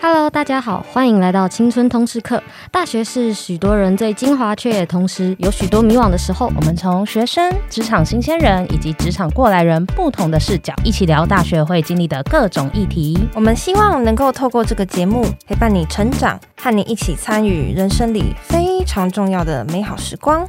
Hello，大家好，欢迎来到青春通识课。大学是许多人最精华，却也同时有许多迷惘的时候。我们从学生、职场新鲜人以及职场过来人不同的视角，一起聊大学会经历的各种议题。我们希望能够透过这个节目，陪伴你成长，和你一起参与人生里非常重要的美好时光。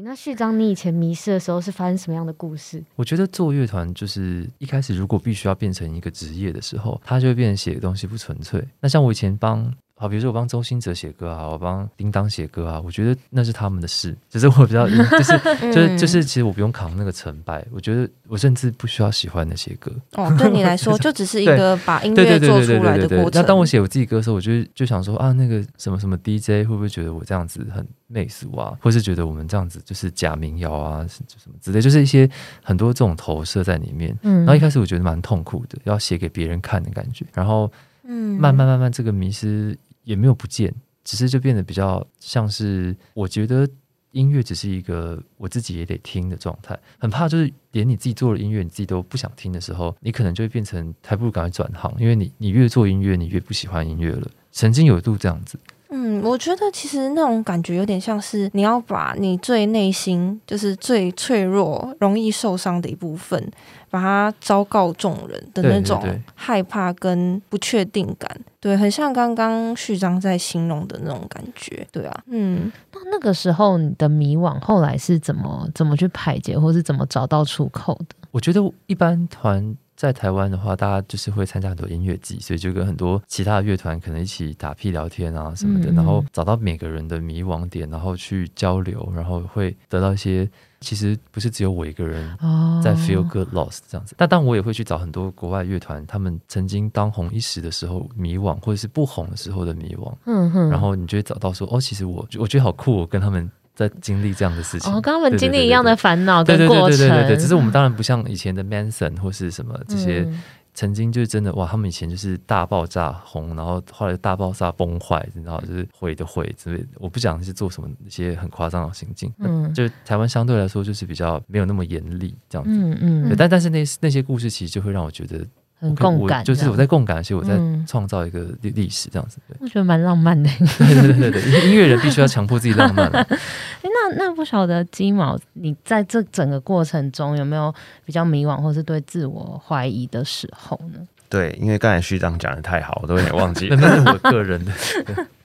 那序章，你以前迷失的时候是发生什么样的故事？我觉得做乐团就是一开始，如果必须要变成一个职业的时候，它就会变成写的东西不纯粹。那像我以前帮。好，比如说我帮周兴哲写歌啊，我帮叮当写歌啊，我觉得那是他们的事，只是我比较，就是 就是就是，其实我不用扛那个成败，我觉得我甚至不需要喜欢那些歌。哦，对你来说 就只是一个把音乐做出来的过程。那当我写我自己歌的时候，我就就想说啊，那个什么什么 DJ 会不会觉得我这样子很媚俗啊，或是觉得我们这样子就是假民谣啊，什么之类，就是一些很多这种投射在里面。嗯，然后一开始我觉得蛮痛苦的，要写给别人看的感觉。然后，嗯，慢慢慢慢这个迷失。也没有不见，只是就变得比较像是，我觉得音乐只是一个我自己也得听的状态。很怕就是连你自己做的音乐，你自己都不想听的时候，你可能就会变成还不如赶快转行，因为你你越做音乐，你越不喜欢音乐了。曾经有一度这样子。嗯，我觉得其实那种感觉有点像是你要把你最内心，就是最脆弱、容易受伤的一部分，把它昭告众人的那种害怕跟不确定感，对，对，对，对，很像刚刚序章在形容的那种感觉，对啊，嗯，那那个时候你的迷惘后来是怎么怎么去排解，或是怎么找到出口的？我觉得一般团。在台湾的话，大家就是会参加很多音乐季，所以就跟很多其他的乐团可能一起打屁聊天啊什么的，嗯、然后找到每个人的迷惘点，然后去交流，然后会得到一些其实不是只有我一个人在 feel good lost 这样子。但、但我也会去找很多国外乐团，他们曾经当红一时的时候迷惘，或者是不红的时候的迷惘，嗯哼，然后你就会找到说，哦，其实我我觉得好酷，我跟他们。在经历这样的事情，哦，跟他们经历一样的烦恼跟过程，对对对对对对，只是我们当然不像以前的 Manson 或是什么这些，曾经就是真的哇，他们以前就是大爆炸红，然后后来大爆炸崩坏，然后就是毁的毁之类的。我不讲是做什么一些很夸张的行径，嗯，就台湾相对来说就是比较没有那么严厉这样子，嗯嗯，但但是那那些故事其实就会让我觉得。很共感，就是我在共感，而且我在创造一个历历史这样子。我觉得蛮浪漫的。对对对对，音乐人必须要强迫自己浪漫。那那不晓得鸡毛，你在这整个过程中有没有比较迷惘，或是对自我怀疑的时候呢？对，因为刚才序章讲的太好，我都有点忘记。那是我个人的，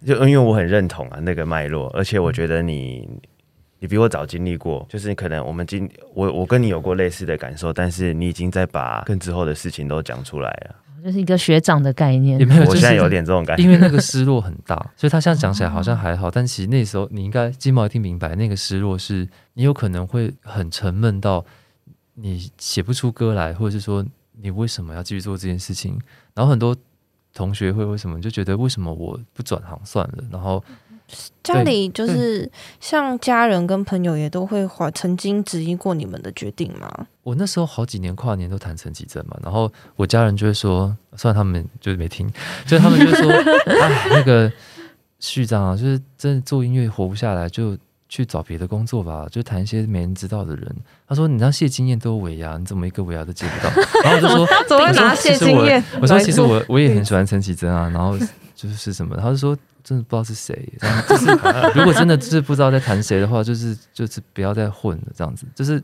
就因为我很认同啊那个脉络，而且我觉得你。你比我早经历过，就是可能我们经我我跟你有过类似的感受，但是你已经在把更之后的事情都讲出来了，就是一个学长的概念。也没有，我现在有点这种感觉，因为那个失落很大，所以他现在讲起来好像还好，但其实那时候你应该金毛一定明白，那个失落是你有可能会很沉闷到你写不出歌来，或者是说你为什么要继续做这件事情？然后很多同学会为什么就觉得为什么我不转行算了？然后。家里就是像家人跟朋友也都会怀曾经质疑过你们的决定吗？我那时候好几年跨年都谈陈绮贞嘛，然后我家人就会说，虽然他们就是没听，就是他们就说，哎，那个序章啊，就是真的做音乐活不下来，就去找别的工作吧，就谈一些没人知道的人。他说，你让谢金燕都有尾牙，你怎么一个尾牙都接不到？然后我就说，怎么拿谢金燕？我说，其实我我也很喜欢陈绮贞啊，然后就是什么，他就说。真的不知道是谁，就是如果真的就是不知道在谈谁的话，就是就是不要再混了，这样子。就是，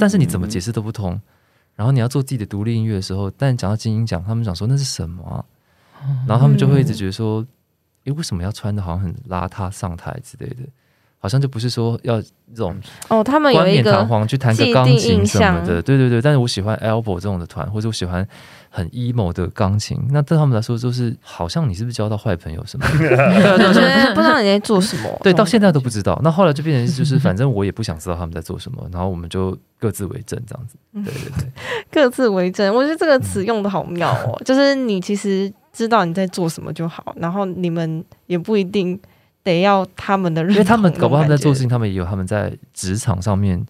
但是你怎么解释都不通。然后你要做自己的独立音乐的时候，但讲到金鹰奖，他们讲说那是什么啊？然后他们就会一直觉得说，诶，为什么要穿的好像很邋遢上台之类的？好像就不是说要这种哦，他们有一个冠冕堂皇去弹个钢琴什么的，对对对。但是我喜欢 Elbow 这种的团，或者我喜欢很 emo 的钢琴。那对他们来说，就是好像你是不是交到坏朋友什么？对 不知道你在做什么。对，到现在都不知道。那后来就变成就是，反正我也不想知道他们在做什么，然后我们就各自为政这样子。对对对，各自为政，我觉得这个词用的好妙哦。就是你其实知道你在做什么就好，然后你们也不一定。得要他们的认同，因为他们搞不好他们在做事情，他们也有他们在职场上面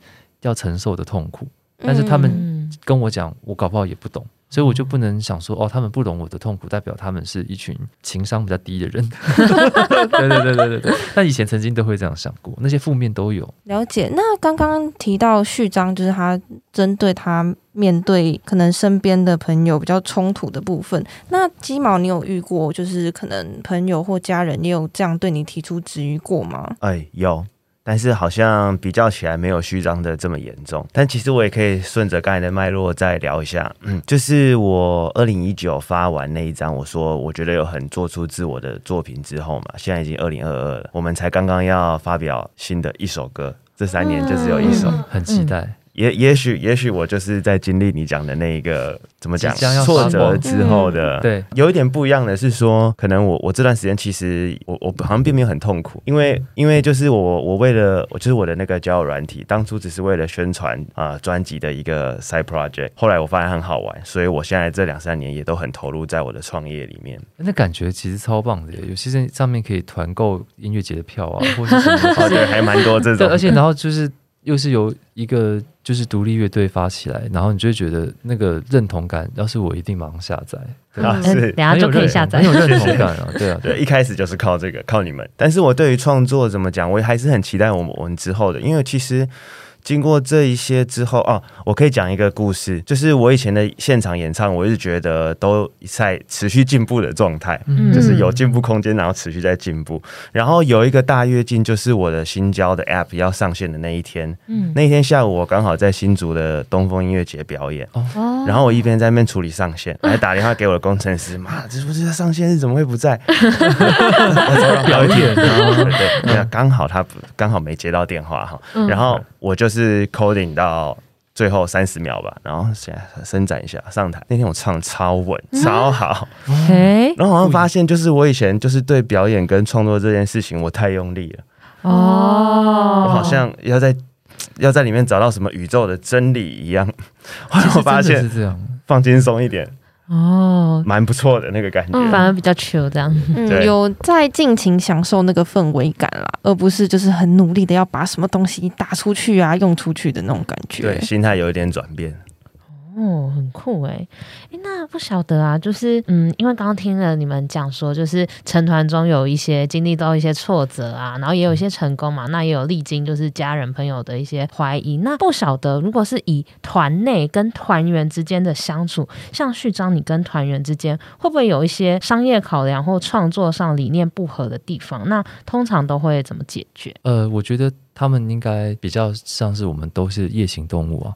要承受的痛苦。但是他们跟我讲，我搞不好也不懂。所以我就不能想说哦，他们不懂我的痛苦，代表他们是一群情商比较低的人。对对对对对对。但以前曾经都会这样想过，那些负面都有。了解。那刚刚提到序章，就是他针对他面对可能身边的朋友比较冲突的部分。那鸡毛，你有遇过就是可能朋友或家人也有这样对你提出质疑过吗？哎，有。但是好像比较起来没有虚张的这么严重，但其实我也可以顺着刚才的脉络再聊一下，嗯，就是我二零一九发完那一张，我说我觉得有很做出自我的作品之后嘛，现在已经二零二二了，我们才刚刚要发表新的一首歌，这三年就只有一首，很期待。嗯也也许也许我就是在经历你讲的那一个怎么讲挫折之后的，对，有一点不一样的是说，可能我我这段时间其实我我好像并没有很痛苦，因为因为就是我我为了我就是我的那个交友软体，当初只是为了宣传啊专辑的一个 side project，后来我发现很好玩，所以我现在这两三年也都很投入在我的创业里面。那感觉其实超棒的，有些人上面可以团购音乐节的票啊，或者什么，对，还蛮多这种，而且然后就是。又是由一个就是独立乐队发起来，然后你就会觉得那个认同感，要是我一定马上下载，对啊，是，等下就可以下载，很有认同感啊，对啊，对，一开始就是靠这个，靠你们。但是我对于创作怎么讲，我还是很期待我们我们之后的，因为其实。经过这一些之后，哦，我可以讲一个故事，就是我以前的现场演唱，我一直觉得都在持续进步的状态，嗯，就是有进步空间，然后持续在进步。然后有一个大跃进，就是我的新交的 App 要上线的那一天，嗯，那一天下午我刚好在新竹的东风音乐节表演，哦，然后我一边在那边处理上线，还打电话给我的工程师，妈，这不是上线是怎么会不在？表演，对，刚好他刚好没接到电话哈，然后我就是。是 coding 到最后三十秒吧，然后现在伸展一下上台。那天我唱超稳，超好。嗯、然后好像发现，就是我以前就是对表演跟创作这件事情，我太用力了。哦，我好像要在要在里面找到什么宇宙的真理一样。后来我发现是这样，放轻松一点。哦，蛮不错的那个感觉，嗯、反而比较 chill 这样，嗯，有在尽情享受那个氛围感啦，而不是就是很努力的要把什么东西打出去啊，用出去的那种感觉。对，心态有一点转变。哦，很酷哎，哎，那不晓得啊，就是嗯，因为刚刚听了你们讲说，就是成团中有一些经历到一些挫折啊，然后也有一些成功嘛，那也有历经就是家人朋友的一些怀疑。那不晓得，如果是以团内跟团员之间的相处，像序章，你跟团员之间会不会有一些商业考量或创作上理念不合的地方？那通常都会怎么解决？呃，我觉得他们应该比较像是我们都是夜行动物啊，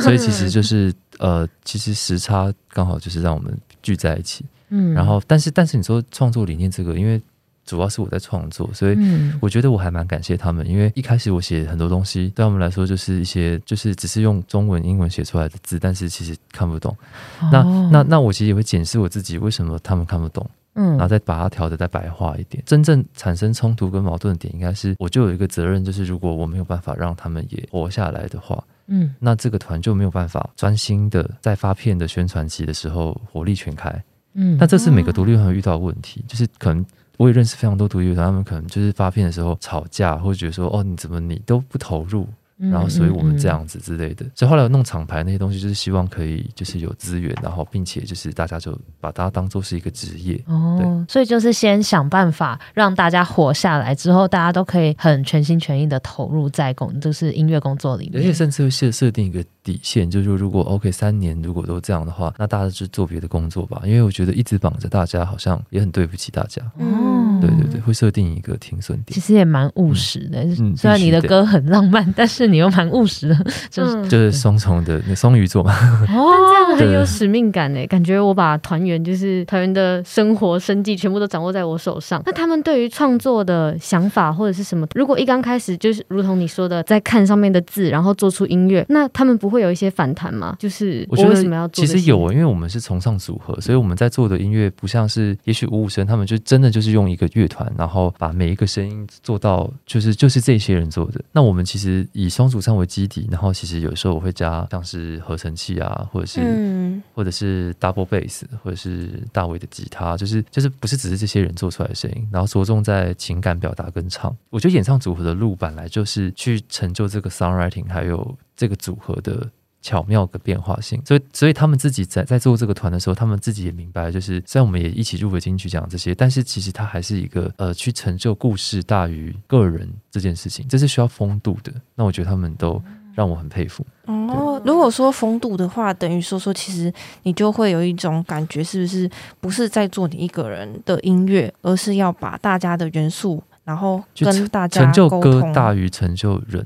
所以其实就是。呃，其实时差刚好就是让我们聚在一起，嗯，然后但是但是你说创作理念这个，因为主要是我在创作，所以我觉得我还蛮感谢他们，因为一开始我写很多东西，对他们来说就是一些就是只是用中文、英文写出来的字，但是其实看不懂。哦、那那那我其实也会检视我自己，为什么他们看不懂，嗯，然后再把它调的再白话一点。真正产生冲突跟矛盾的点，应该是我就有一个责任，就是如果我没有办法让他们也活下来的话。嗯，那这个团就没有办法专心的在发片的宣传期的时候火力全开。嗯，那这是每个独立乐团遇到的问题，就是可能我也认识非常多独立乐团，他们可能就是发片的时候吵架，或者觉得说，哦，你怎么你都不投入。然后，所以我们这样子之类的，嗯嗯嗯，所以后来我弄厂牌那些东西，就是希望可以就是有资源，然后并且就是大家就把它当做是一个职业哦。对，所以就是先想办法让大家活下来，之后大家都可以很全心全意的投入在工，就是音乐工作里面，而且甚至会设设定一个底线，就是如果 OK 三年如果都这样的话，那大家就做别的工作吧，因为我觉得一直绑着大家好像也很对不起大家。哦，对对对，会设定一个停损点，其实也蛮务实的。嗯，虽然你的歌很浪漫，但是。你又蛮务实的，就是就是双重的那双鱼座嘛。哦，但这样很有使命感呢，感觉我把团员就是团员的生活生计全部都掌握在我手上。那他们对于创作的想法或者是什么？如果一刚开始就是如同你说的，在看上面的字，然后做出音乐，那他们不会有一些反弹吗？就是我为什么要做？其实有，因为我们是崇尚组合，所以我们在做的音乐不像是也许五五声，他们就真的就是用一个乐团，然后把每一个声音做到就是就是这些人做的。那我们其实以双主唱为基底，然后其实有时候我会加像是合成器啊，或者是、嗯、或者是 double bass，或者是大卫的吉他，就是就是不是只是这些人做出来的声音，然后着重在情感表达跟唱。我觉得演唱组合的路本来就是去成就这个 songwriting，还有这个组合的。巧妙的变化性。所以，所以他们自己在在做这个团的时候，他们自己也明白，就是虽然我们也一起入围金曲奖这些，但是其实它还是一个呃，去成就故事大于个人这件事情，这是需要风度的。那我觉得他们都让我很佩服。哦，如果说风度的话，等于说说，其实你就会有一种感觉，是不是不是在做你一个人的音乐，而是要把大家的元素。然后跟大家成就歌大于成就人，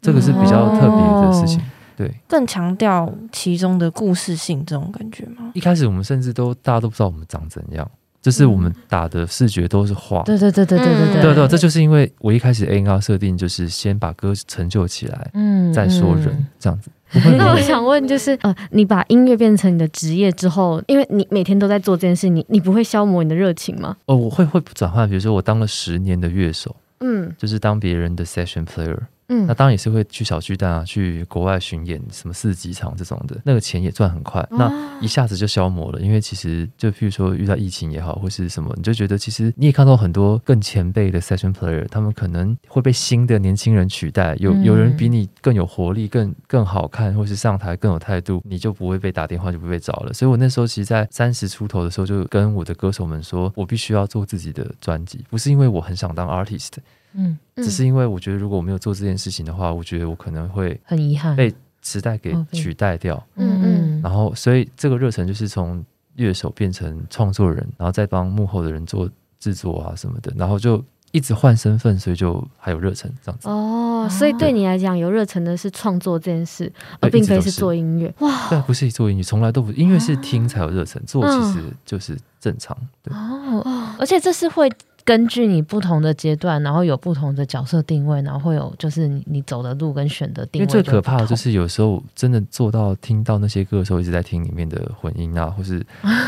这个是比较特别的事情。对，更强调其中的故事性，这种感觉吗？一开始我们甚至都大家都不知道我们长怎样，就是我们打的视觉都是画。对对对对对对对对对，这就是因为我一开始 A N R 设定就是先把歌成就起来，嗯，再说人这样子。那我想问，就是呃，你把音乐变成你的职业之后，因为你每天都在做这件事，你你不会消磨你的热情吗？哦，我会会转换，比如说我当了十年的乐手，嗯，就是当别人的 session player。嗯，那当然也是会去小巨蛋啊，去国外巡演，什么四级场这种的，那个钱也赚很快，哦、那一下子就消磨了。因为其实就譬如说遇到疫情也好，或是什么，你就觉得其实你也看到很多更前辈的 session player，他们可能会被新的年轻人取代。有有人比你更有活力、更更好看，或是上台更有态度，你就不会被打电话，就不会被找了。所以我那时候其实，在三十出头的时候，就跟我的歌手们说，我必须要做自己的专辑，不是因为我很想当 artist。嗯，只是因为我觉得，如果我没有做这件事情的话，我觉得我可能会很遗憾被时代给取代掉。嗯嗯，然后所以这个热忱就是从乐手变成创作人，然后再帮幕后的人做制作啊什么的，然后就一直换身份，所以就还有热忱这样子。哦，所以对你来讲，有热忱的是创作这件事，而并非是做音乐。哇，对，不是做音乐，从来都不是。音乐是听才有热忱，做其实就是正常。对哦，而且这是会。根据你不同的阶段，然后有不同的角色定位，然后会有就是你你走的路跟选的定位。因为最可怕的就是有时候真的做到听到那些歌的时候，一直在听里面的混音啊，或是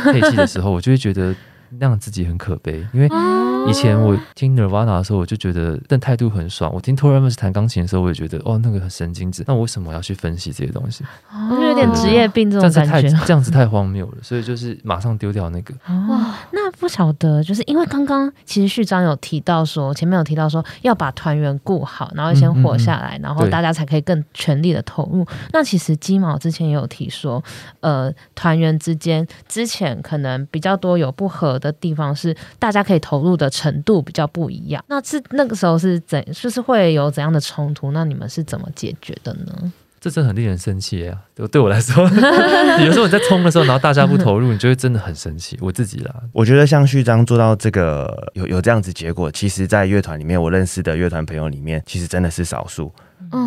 配器的时候，我就会觉得那样自己很可悲，因为。以前我听 Nirvana 的时候，我就觉得但态度很爽。我听 Tor Amos 弹钢琴的时候，我也觉得哦，那个很神经质。那我为什么要去分析这些东西？哦，就有点职业病这种感觉。这样子太样子太荒谬了，所以就是马上丢掉那个。哇，那不晓得，就是因为刚刚其实序章有提到说，前面有提到说要把团员顾好，然后先活下来，嗯嗯嗯，然后大家才可以更全力的投入。那其实鸡毛之前也有提说，呃，团员之间之前可能比较多有不合的地方，是大家可以投入的。程度比较不一样，那是那个时候是怎，就是会有怎样的冲突？那你们是怎么解决的呢？这真的很令人生气呀！对对我来说，有时候你在冲的时候，然后大家不投入，你就会真的很生气。我自己啦，我觉得像序章做到这个有有这样子结果，其实，在乐团里面，我认识的乐团朋友里面，其实真的是少数。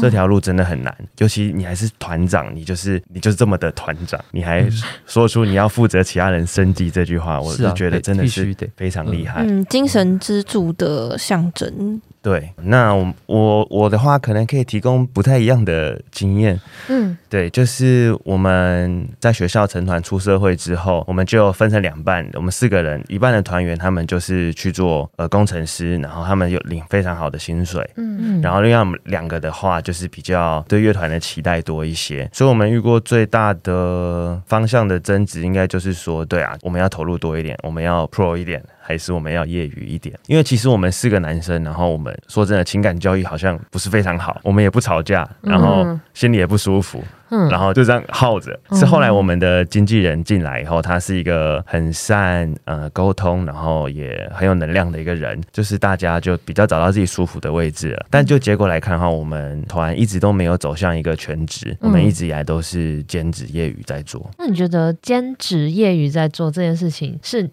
这条路真的很难，尤其你还是团长，你就是你就是这么的团长，你还说出你要负责其他人生计这句话，我是觉得真的是非常厉害。嗯，精神支柱的象征。对，那我我我的话可能可以提供不太一样的经验。嗯，对，就是我们在学校成团出社会之后，我们就分成两半，我们四个人，一半的团员他们就是去做呃工程师，然后他们有领非常好的薪水。嗯嗯，然后另外我们两个的话就是比较对乐团的期待多一些，所以我们遇过最大的方向的争执，应该就是说，对啊，我们要投入多一点，我们要 pro 一点。还是我们要业余一点，因为其实我们四个男生，然后我们说真的，情感交易好像不是非常好，我们也不吵架，然后心里也不舒服，嗯，然后就这样耗着。是后来我们的经纪人进来以后，他是一个很善呃沟通，然后也很有能量的一个人，就是大家就比较找到自己舒服的位置了。但就结果来看的话，我们团一直都没有走向一个全职，我们一直以来都是兼职业余在做。那你觉得兼职业余在做这件事情是？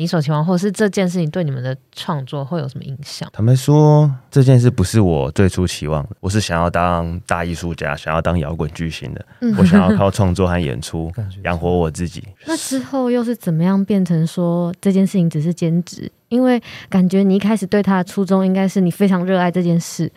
你所期望，或是这件事情对你们的创作会有什么影响？他们说这件事不是我最初期望的，我是想要当大艺术家，想要当摇滚巨星的，嗯、我想要靠创作和演出养活我自己。那之后又是怎么样变成说这件事情只是兼职？因为感觉你一开始对他的初衷应该是你非常热爱这件事。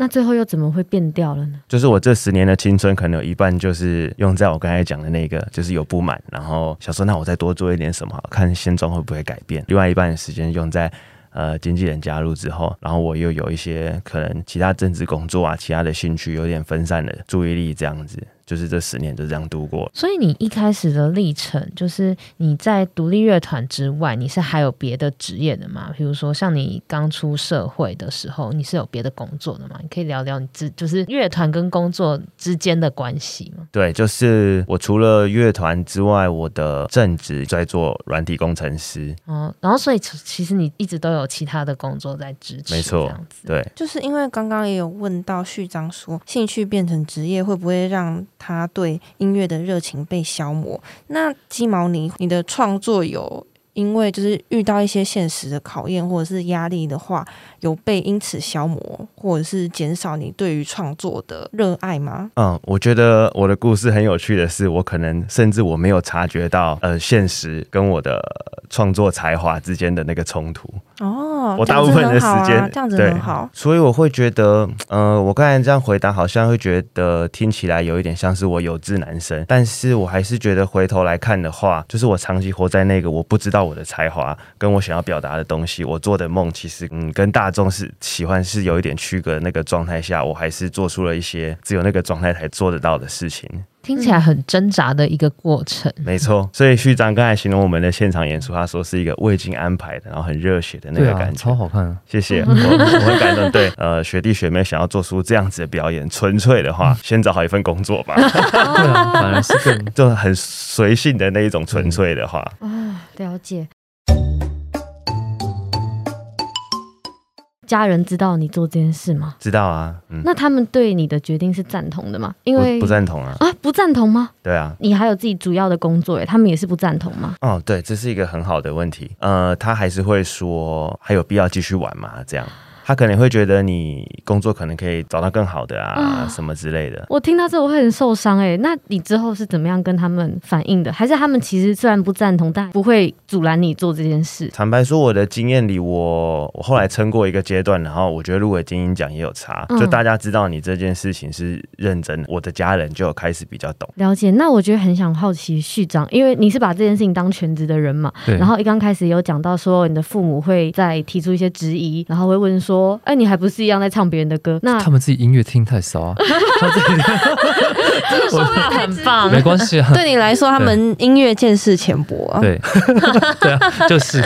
那最后又怎么会变掉了呢？就是我这十年的青春，可能有一半就是用在我刚才讲的那个，就是有不满，然后想说，那我再多做一点什么，看现状会不会改变。另外一半的时间用在呃经纪人加入之后，然后我又有一些可能其他政治工作啊，其他的兴趣有点分散的注意力，这样子。就是这十年就这样度过。所以你一开始的历程，就是你在独立乐团之外，你是还有别的职业的吗？比如说像你刚出社会的时候，你是有别的工作的吗？你可以聊聊你之就是乐团跟工作之间的关系吗？对，就是我除了乐团之外，我的正职在做软体工程师。哦，然后所以其实你一直都有其他的工作在支持，没错，对，就是因为刚刚也有问到序章说，兴趣变成职业会不会让他对音乐的热情被消磨？那鸡毛你你的创作有因为就是遇到一些现实的考验或者是压力的话，有被因此消磨或者是减少你对于创作的热爱吗？嗯，我觉得我的故事很有趣的是，我可能甚至我没有察觉到呃现实跟我的创作才华之间的那个冲突。哦，我大部分的时间、啊、这样子很好，所以我会觉得，呃，我刚才这样回答好像会觉得听起来有一点像是我有志男生，但是我还是觉得回头来看的话，就是我长期活在那个我不知道我的才华跟我想要表达的东西，我做的梦其实嗯跟大众是喜欢是有一点区隔的那个状态下，我还是做出了一些只有那个状态才做得到的事情。听起来很挣扎的一个过程。嗯、没错，所以序章刚才形容我们的现场演出，他说是一个未经安排的，然后很热血的那个感觉，啊、超好看、啊。谢谢，我 我很感动。对，呃，学弟学妹想要做出这样子的表演，纯粹的话，先找好一份工作吧。对啊，反而是更就很随性的那一种纯粹的话。啊、哦，了解。家人知道你做这件事吗？知道啊，嗯。那他们对你的决定是赞同的吗？因为不赞同啊。啊，不赞同吗？对啊。你还有自己主要的工作，哎，他们也是不赞同吗？哦，对，这是一个很好的问题。呃，他还是会说，还有必要继续玩吗？这样。他可能会觉得你工作可能可以找到更好的啊，什么之类的。我听到这我会很受伤哎。那你之后是怎么样跟他们反映的？还是他们其实虽然不赞同，但不会阻拦你做这件事？坦白说，我的经验里，我我后来撑过一个阶段，然后我觉得入围精英奖也有差，就大家知道你这件事情是认真的，我的家人就有开始比较懂了解。那我觉得很想好奇序章，因为你是把这件事情当全职的人嘛，然后一刚开始有讲到说你的父母会在提出一些质疑，然后会问说，哎，你还不是？一样在唱别人的歌，那他们自己音乐听太少啊。他这个说的很棒，没关系啊。对你来说，他们音乐见识浅薄啊。对，对啊，就是。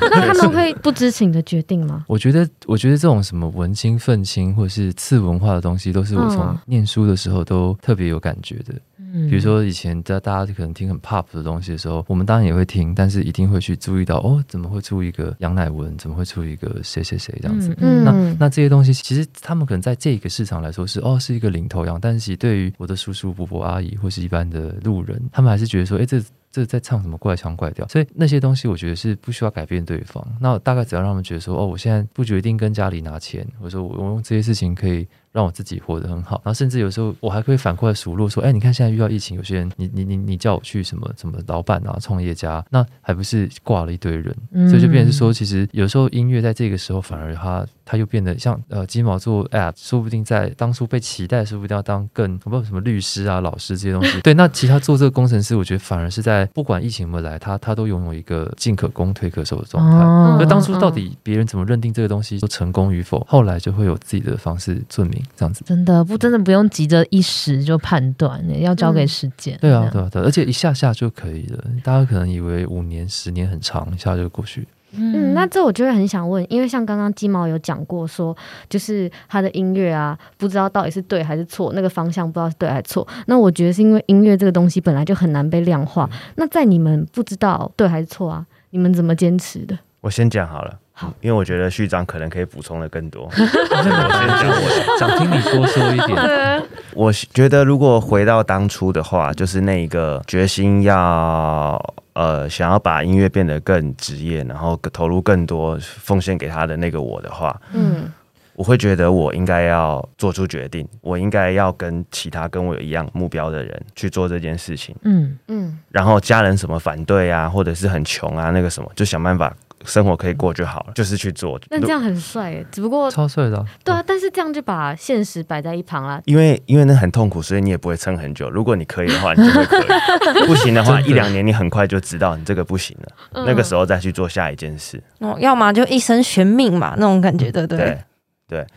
那他们会不支持你的决定吗？我觉得，我觉得这种什么文青、愤青或者是次文化的东西，都是我从念书的时候都特别有感觉的。比如说以前在大家可能听很 pop 的东西的时候，我们当然也会听，但是一定会去注意到哦，怎么会出一个杨乃文？怎么会出一个谁谁谁这样子？嗯，那那这些东西其实他们可能在这个市场来说是哦是一个领头羊，但是对于我的叔叔伯伯阿姨或是一般的路人，他们还是觉得说，哎，这这在唱什么怪腔怪调？所以那些东西我觉得是不需要改变对方。那我大概只要让他们觉得说，哦，我现在不决定跟家里拿钱，或者说我用这些事情可以。让我自己活得很好，然后甚至有时候我还可以反过来数落说，哎，你看现在遇到疫情，有些人你你你你叫我去什么什么老板啊、创业家，那还不是挂了一堆人，嗯、所以就变成是说，其实有时候音乐在这个时候反而它它又变得像呃鸡毛做 App，说不定在当初被期待，说不定要当更我不什么律师啊、老师这些东西。对，那其他做这个工程师，我觉得反而是在不管疫情有没有来，他他都拥有一个进可攻退可守的状态。那、哦、当初到底别人怎么认定这个东西说成功与否，后来就会有自己的方式证明这样子。真的。不，真的不用急着一时就判断，要交给时间。嗯、对啊，对啊，对，而且一下下就可以了。大家可能以为五年、十年很长，一下就过去。嗯，那这我就会很想问，因为像刚刚鸡毛有讲过说，说就是他的音乐啊，不知道到底是对还是错，那个方向不知道是对还是错。那我觉得是因为音乐这个东西本来就很难被量化。嗯、那在你们不知道对还是错啊，你们怎么坚持的？我先讲好了。好，因为我觉得序章可能可以补充的更多。我先讲，我想听你多说一点。我觉得如果回到当初的话，就是那一个决心要呃想要把音乐变得更职业，然后投入更多奉献给他的那个我的话，嗯，我会觉得我应该要做出决定，我应该要跟其他跟我有一样目标的人去做这件事情。嗯嗯，然后家人什么反对啊，或者是很穷啊，那个什么，就想办法。生活可以过就好了，就是去做。那这样很帅，只不过超帅的。对啊，但是这样就把现实摆在一旁了。因为因为那很痛苦，所以你也不会撑很久。如果你可以的话，你就会可以；不行的话，一两年你很快就知道你这个不行了。那个时候再去做下一件事。哦，要么就一生悬命嘛，那种感觉，对不对？对，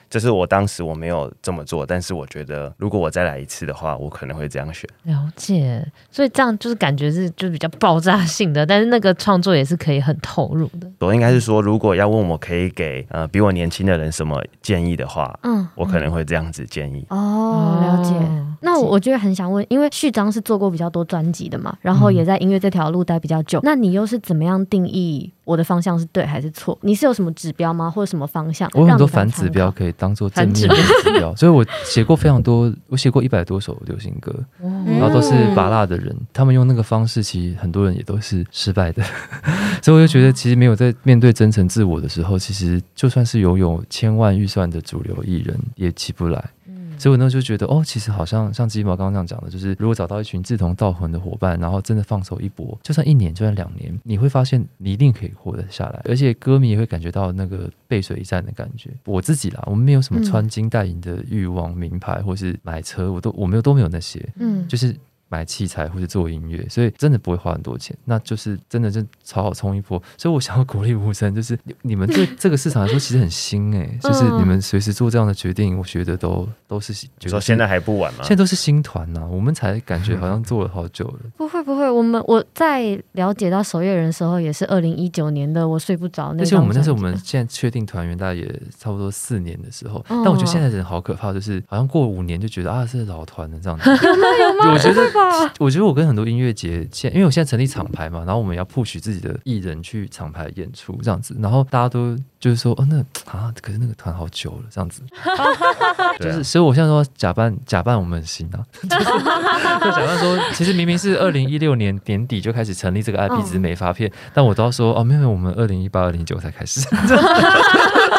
这是我当时我没有这么做，但是我觉得如果我再来一次的话，我可能会这样选。了解，所以这样就是感觉是就是比较爆炸性的，但是那个创作也是可以很投入的。我应该是说，如果要问我可以给呃比我年轻的人什么建议的话，嗯，我可能会这样子建议。哦，了解。那我我觉得很想问，因为序章是做过比较多专辑的嘛，然后也在音乐这条路待比较久，嗯、那你又是怎么样定义？我的方向是对还是错？你是有什么指标吗？或者什么方向？我有很多反指标可以当做正面的指标，所以我写过非常多，我写过一百多首流行歌，然后都是拔辣的人，他们用那个方式，其实很多人也都是失败的，所以我就觉得，其实没有在面对真诚自我的时候，其实就算是拥有千万预算的主流艺人，也起不来。所以我那时候就觉得，哦，其实好像像鸡毛刚刚这样讲的，就是如果找到一群志同道合的伙伴，然后真的放手一搏，就算一年，就算两年，你会发现你一定可以活得下来，而且歌迷也会感觉到那个背水一战的感觉。我自己啦，我们没有什么穿金戴银的欲望，名牌或是买车，我都我没有都没有那些，嗯，就是。买器材或者做音乐，所以真的不会花很多钱，那就是真的就超好冲一波。所以我想要鼓励吴声，就是你们对这个市场来说其实很新哎、欸，就是你们随时做这样的决定，我觉得都都是就说现在还不晚吗？现在都是新团呐，我们才感觉好像做了好久了。不会不会，我们我在了解到守夜人的时候，也是二零一九年的，我睡不着。而且我们那是我们现在确定团员大概也差不多四年的时候，但我觉得现在人好可怕，就是好像过五年就觉得啊是老团了这样子。有吗有吗？我觉得我觉得我。跟很多音乐节，现因为我现在成立厂牌嘛，然后我们要 push 自己的艺人去厂牌演出这样子，然后大家都就是说，哦，那啊，可是那个团好久了这样子，就是，所以我现在说假扮假扮我们很新啊，就是就假扮说，其实明明是二零一六年年底就开始成立这个 IP，只是没发片，但我都要说，哦，没有，我们二零一八、二零一九才开始，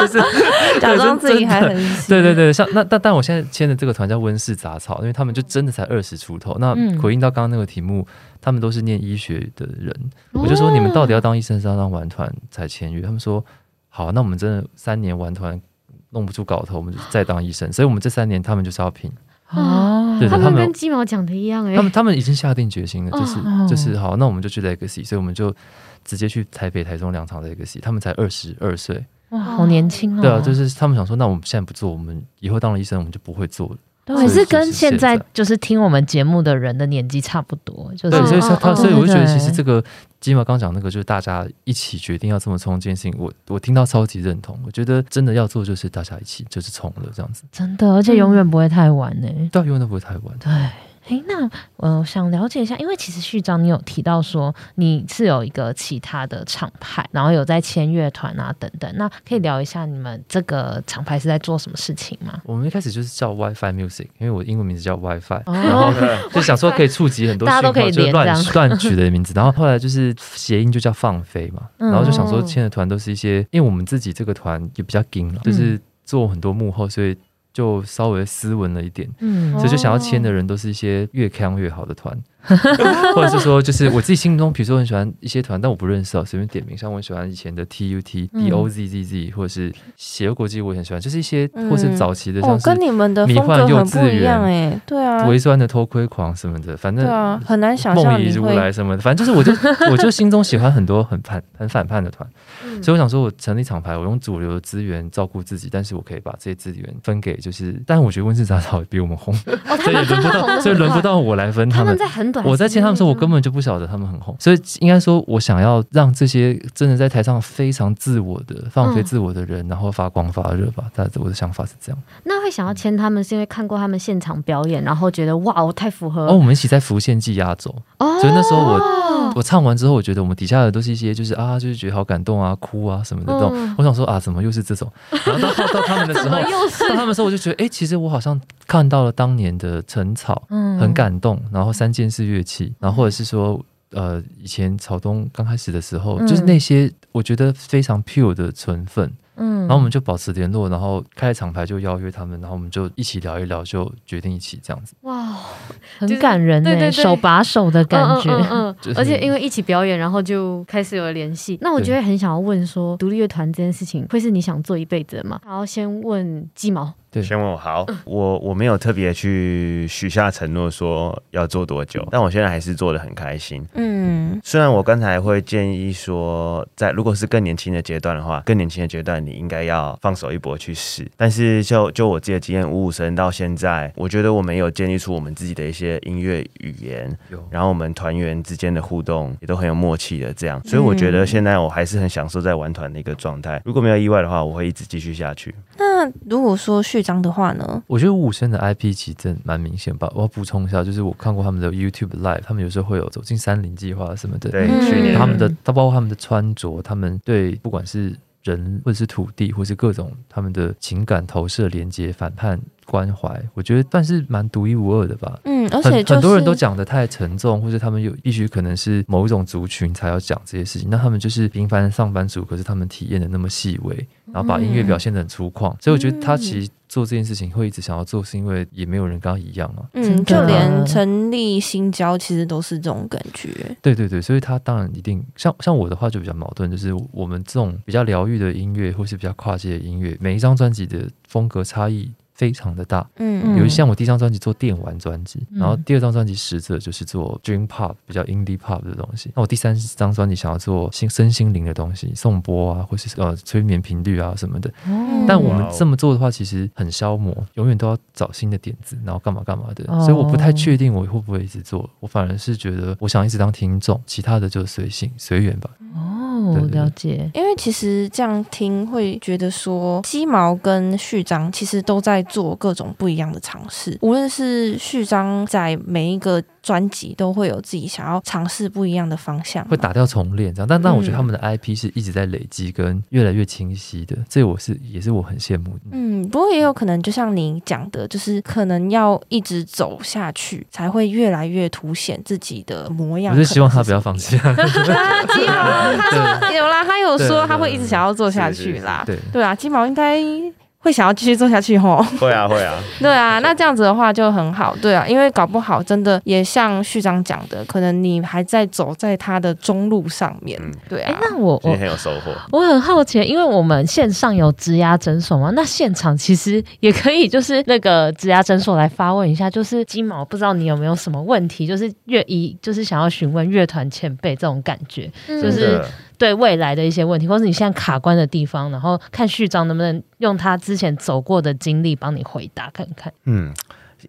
就是假装自己还很，对对对，像那但但我现在签的这个团叫温室杂草，因为他们就真的才二十出头，那回应到刚刚那个。题目，他们都是念医学的人，我就说你们到底要当医生，是要当玩团才签约？他们说好，那我们真的三年玩团弄不出搞头，我们就再当医生。所以，我们这三年他们就是要拼哦。对，他们跟鸡毛讲的一样哎，他们他们已经下定决心了，就是就是好，那我们就去 Legacy，所以我们就直接去台北、台中两场 Legacy。他们才二十二岁，哇，好年轻哦。对啊，就是他们想说，那我们现在不做，我们以后当了医生，我们就不会做了。也是跟现在就是听我们节目的人的年纪差不多，就是对，所以他，所以我就觉得，其实这个鸡毛刚讲那个，就是大家一起决定要这么冲这件事情，我我听到超级认同。我觉得真的要做，就是大家一起就是冲了这样子，真的，而且永远不会太晚呢、欸，对，永远都不会太晚，对。哎，那我、呃、想了解一下，因为其实序章你有提到说你是有一个其他的厂牌，然后有在签乐团啊等等，那可以聊一下你们这个厂牌是在做什么事情吗？我们一开始就是叫 WiFi Music，因为我英文名字叫 WiFi，、哦、然后就想说可以触及很多，大家都可以连乱乱取的名字，然后后来就是谐音就叫放飞嘛，然后就想说签的团都是一些，因为我们自己这个团也比较紧了，就是做很多幕后，所以。就稍微斯文了一点，嗯，所以就想要签的人都是一些越康越好的团。或者是说，就是我自己心中，比如说很喜欢一些团，但我不认识哦，随便点名。像我很喜欢以前的 T U T D O Z Z Z，或者是血肉国际，我也很喜欢，就是一些或是早期的，像是跟你们的风格很不一样哎，对啊，微酸的偷窥狂什么的，反正啊很难想象。梦里如来什么的，反正就是我就 我就心中喜欢很多很反很反叛的团，所以我想说，我成立厂牌，我用主流的资源照顾自己，但是我可以把这些资源分给，就是，但我觉得温室杂草比我们红，所以轮不到，所以轮不到我来分他们。我在签他们时候，我根本就不晓得他们很红，所以应该说，我想要让这些真的在台上非常自我的放飞自我的人，然后发光发热吧。但我的想法是这样。那会想要签他们，是因为看过他们现场表演，然后觉得哇，我太符合。哦，我们一起在浮现季压轴，哦所以那时候我我唱完之后，我觉得我们底下的都是一些就是啊，就是觉得好感动啊，哭啊什么的这种。我想说啊，怎么又是这种？然后到到他们的时候，到他们的时候，我就觉得哎，其实我好像看到了当年的陈草，嗯，很感动。然后三件式乐器。然后或者是说，呃，以前草东刚开始的时候，嗯、就是那些我觉得非常 pure 的成分，嗯，然后我们就保持联络，然后开厂牌就邀约他们，然后我们就一起聊一聊，就决定一起这样子。哇，很感人呢，对对对，手把手的感觉，嗯，嗯，嗯，而且因为一起表演，然后就开始有了联系。那我觉得很想要问说，独立乐团这件事情会是你想做一辈子的吗？然后先问鸡毛。对，先问我好，我我没有特别去许下承诺说要做多久，但我现在还是做的很开心。嗯，虽然我刚才会建议说，在如果是更年轻的阶段的话，更年轻的阶段你应该要放手一搏去试，但是就就我自己的经验，五五声到现在，我觉得我们有建立出我们自己的一些音乐语言，然后我们团员之间的互动也都很有默契的这样，所以我觉得现在我还是很享受在玩团的一个状态。如果没有意外的话，我会一直继续下去。那如果说序章的话呢？我觉得五五声的 IP 其实真蛮明显吧。我要补充一下，就是我看过他们的 YouTube Live，他们有时候会有走进森林计划什么的。对，他们的，他包括他们的穿着，他们对不管是人或者是土地，或是各种他们的情感投射、连接、反叛。关怀，我觉得算是蛮独一无二的吧。嗯，而且、很多人都讲得太沉重，或者他们有必须可能是某一种族群才要讲这些事情。那他们就是平凡的上班族，可是他们体验的那么细微，然后把音乐表现得很粗犷。嗯、所以我觉得他其实做这件事情会一直想要做，是因为也没有人跟他一样嘛。嗯，就连成立新交其实都是这种感觉。对对对，所以他当然一定像像我的话就比较矛盾，就是我们这种比较疗愈的音乐，或是比较跨界的音乐，每一张专辑的风格差异。非常的大，嗯，比如像我第一张专辑做电玩专辑，嗯、然后第二张专辑实则就是做 dream pop 比较 indie pop 的东西。那我第三张专辑想要做心身心灵的东西，颂钵啊，或是呃催眠频率啊什么的。哦、但我们这么做的话，其实很消磨，永远都要找新的点子，然后干嘛干嘛的。哦、所以我不太确定我会不会一直做。我反而是觉得，我想一直当听众，其他的就随性随缘吧。哦，对对对，了解。因为其实这样听会觉得说，鸡毛跟序章其实都在。做各种不一样的尝试，无论是序章在每一个专辑都会有自己想要尝试不一样的方向，会打掉重练这样。但但我觉得他们的 IP 是一直在累积跟越来越清晰的，这我是也是我很羡慕的。嗯，不过也有可能就像你讲的，就是可能要一直走下去，才会越来越凸显自己的模样。我是希望他不要放弃。鸡毛 有啦，他有说他会一直想要做下去啦。对对啊，鸡毛应该。会想要继续做下去吼？会啊，会啊。对啊，那这样子的话就很好。对啊，因为搞不好真的也像序章讲的，可能你还在走在他的中路上面。嗯、对啊，那我我很有收获。我很好奇，因为我们线上有职涯诊所嘛，那现场其实也可以就是那个职涯诊所来发问一下，就是金毛，不知道你有没有什么问题，就是乐一就是想要询问乐团前辈这种感觉，嗯、就是。对未来的一些问题，或是你现在卡关的地方，然后看序章能不能用他之前走过的经历帮你回答看看。嗯，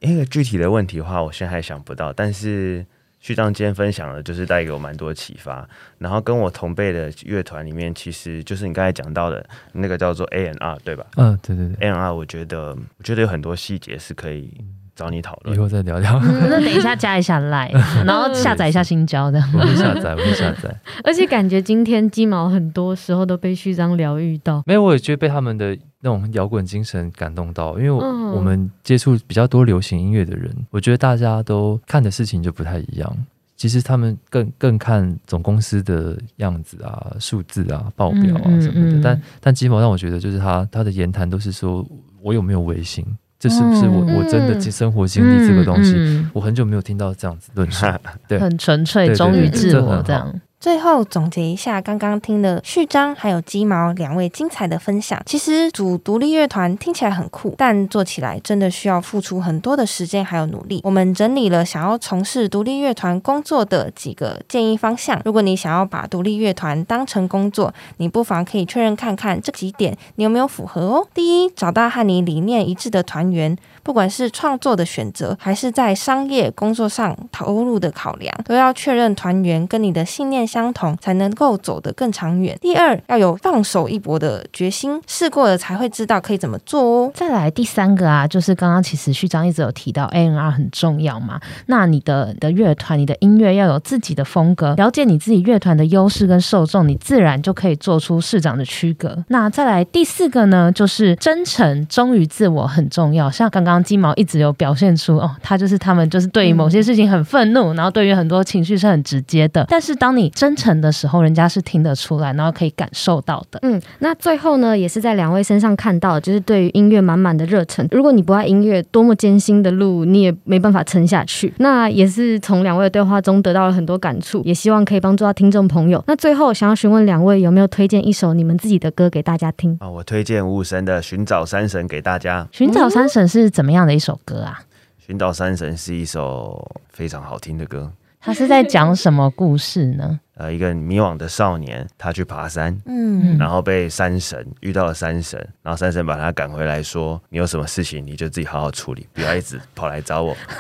一个具体的问题的话，我现在还想不到。但是序章今天分享的，就是带给我蛮多启发。然后跟我同辈的乐团里面，其实就是你刚才讲到的那个叫做 A N R，对吧？嗯，对对对，A N R，我觉得我觉得有很多细节是可以。找你讨论，以后再聊聊。嗯、那等一下加一下 Line，然后下载一下新交的。我会下载，我会下载。而且感觉今天鸡毛很多时候都被序章疗愈到。没有，我也觉得被他们的那种摇滚精神感动到。因为我们接触比较多流行音乐的人，我觉得大家都看的事情就不太一样。其实他们更更看总公司的样子啊、数字啊、报表啊什么的。嗯嗯嗯、但但鸡毛让我觉得，就是他他的言谈都是说我有没有违心。这是不是我我真的生活经历这个东西？嗯嗯、我很久没有听到这样子论述，对，很纯粹，忠于自我这样。最后总结一下，刚刚听了序章还有鸡毛两位精彩的分享。其实组独立乐团听起来很酷，但做起来真的需要付出很多的时间还有努力。我们整理了想要从事独立乐团工作的几个建议方向。如果你想要把独立乐团当成工作，你不妨可以确认看看这几点你有没有符合哦。第一，找到和你理念一致的团员。不管是创作的选择，还是在商业工作上投入的考量，都要确认团员跟你的信念相同，才能够走得更长远。第二，要有放手一搏的决心，试过了才会知道可以怎么做哦。再来第三个啊，就是刚刚其实序章一直有提到，A N R 很重要嘛，那你的的乐团、你的音乐要有自己的风格，了解你自己乐团的优势跟受众，你自然就可以做出市长的区隔。那再来第四个呢，就是真诚、忠于自我很重要，像刚刚。金毛一直有表现出哦，他就是他们就是对于某些事情很愤怒，然后对于很多情绪是很直接的。但是当你真诚的时候，人家是听得出来，然后可以感受到的。嗯，那最后呢，也是在两位身上看到，就是对于音乐满满的热忱。如果你不爱音乐，多么艰辛的路，你也没办法撑下去。那也是从两位的对话中得到了很多感触，也希望可以帮助到听众朋友。那最后想要询问两位，有没有推荐一首你们自己的歌给大家听？啊，我推荐五五声的《寻找山神》给大家。《寻找山神》是怎么样的一首歌啊？《寻找山神》是一首非常好听的歌。他是在讲什么故事呢？呃，一个迷惘的少年，他去爬山，嗯，然后被山神遇到了山神，然后山神把他赶回来，说：“你有什么事情，你就自己好好处理，不要一直跑来找我。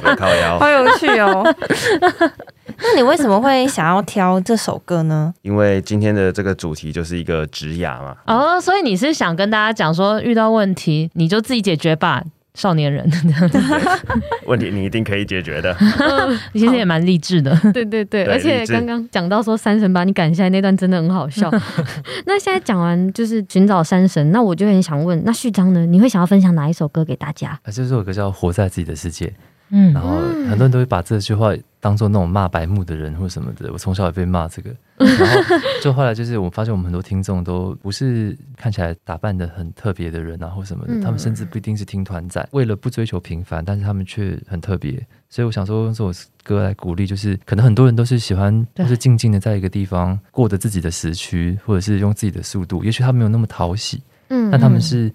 靠靠腰”好有趣哦。那你为什么会想要挑这首歌呢？因为今天的这个主题就是一个职涯嘛。哦，所以你是想跟大家讲说，遇到问题你就自己解决吧。少年人这样子，问题你一定可以解决的。你其实也蛮励志的，对对对，而且刚刚讲到说山神把你赶下来那段真的很好笑。那现在讲完就是寻找山神，那我就很想问，那序章呢？你会想要分享哪一首歌给大家？啊，就是有个叫《活在自己的世界》。嗯，然后很多人都会把这句话当做那种骂白目的人或什么的。我从小也被骂这个，然后就后来就是我发现我们很多听众都不是看起来打扮的很特别的人啊，或什么的，他们甚至不一定是听团仔，为了不追求平凡，但是他们却很特别。所以我想说用这首歌来鼓励，就是可能很多人都是喜欢，就是静静的在一个地方过着自己的时区，或者是用自己的速度，也许他没有那么讨喜，嗯，但他们是。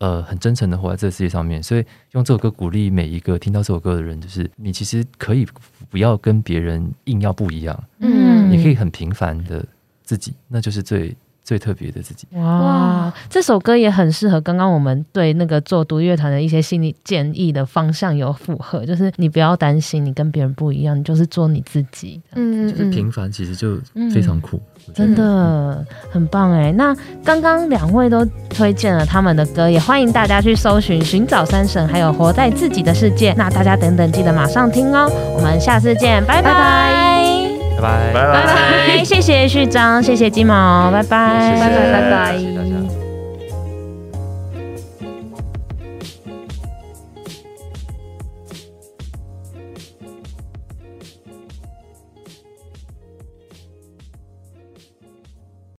呃，很真诚的活在这个世界上面，所以用这首歌鼓励每一个听到这首歌的人，就是你其实可以不要跟别人硬要不一样，嗯，你可以很平凡的自己，那就是最最特别的自己。哇，这首歌也很适合刚刚我们对那个做独立乐团的一些心理建议的方向有符合，就是你不要担心你跟别人不一样，你就是做你自己，嗯，就是平凡其实就非常酷。嗯真的很棒哎！那刚刚两位都推荐了他们的歌，也欢迎大家去搜寻《寻找三神》，还有《活在自己的世界》。那大家等等记得马上听哦！我们下次见，拜拜拜拜拜拜。拜拜！谢谢旭章，谢谢金毛，拜拜。拜拜拜拜。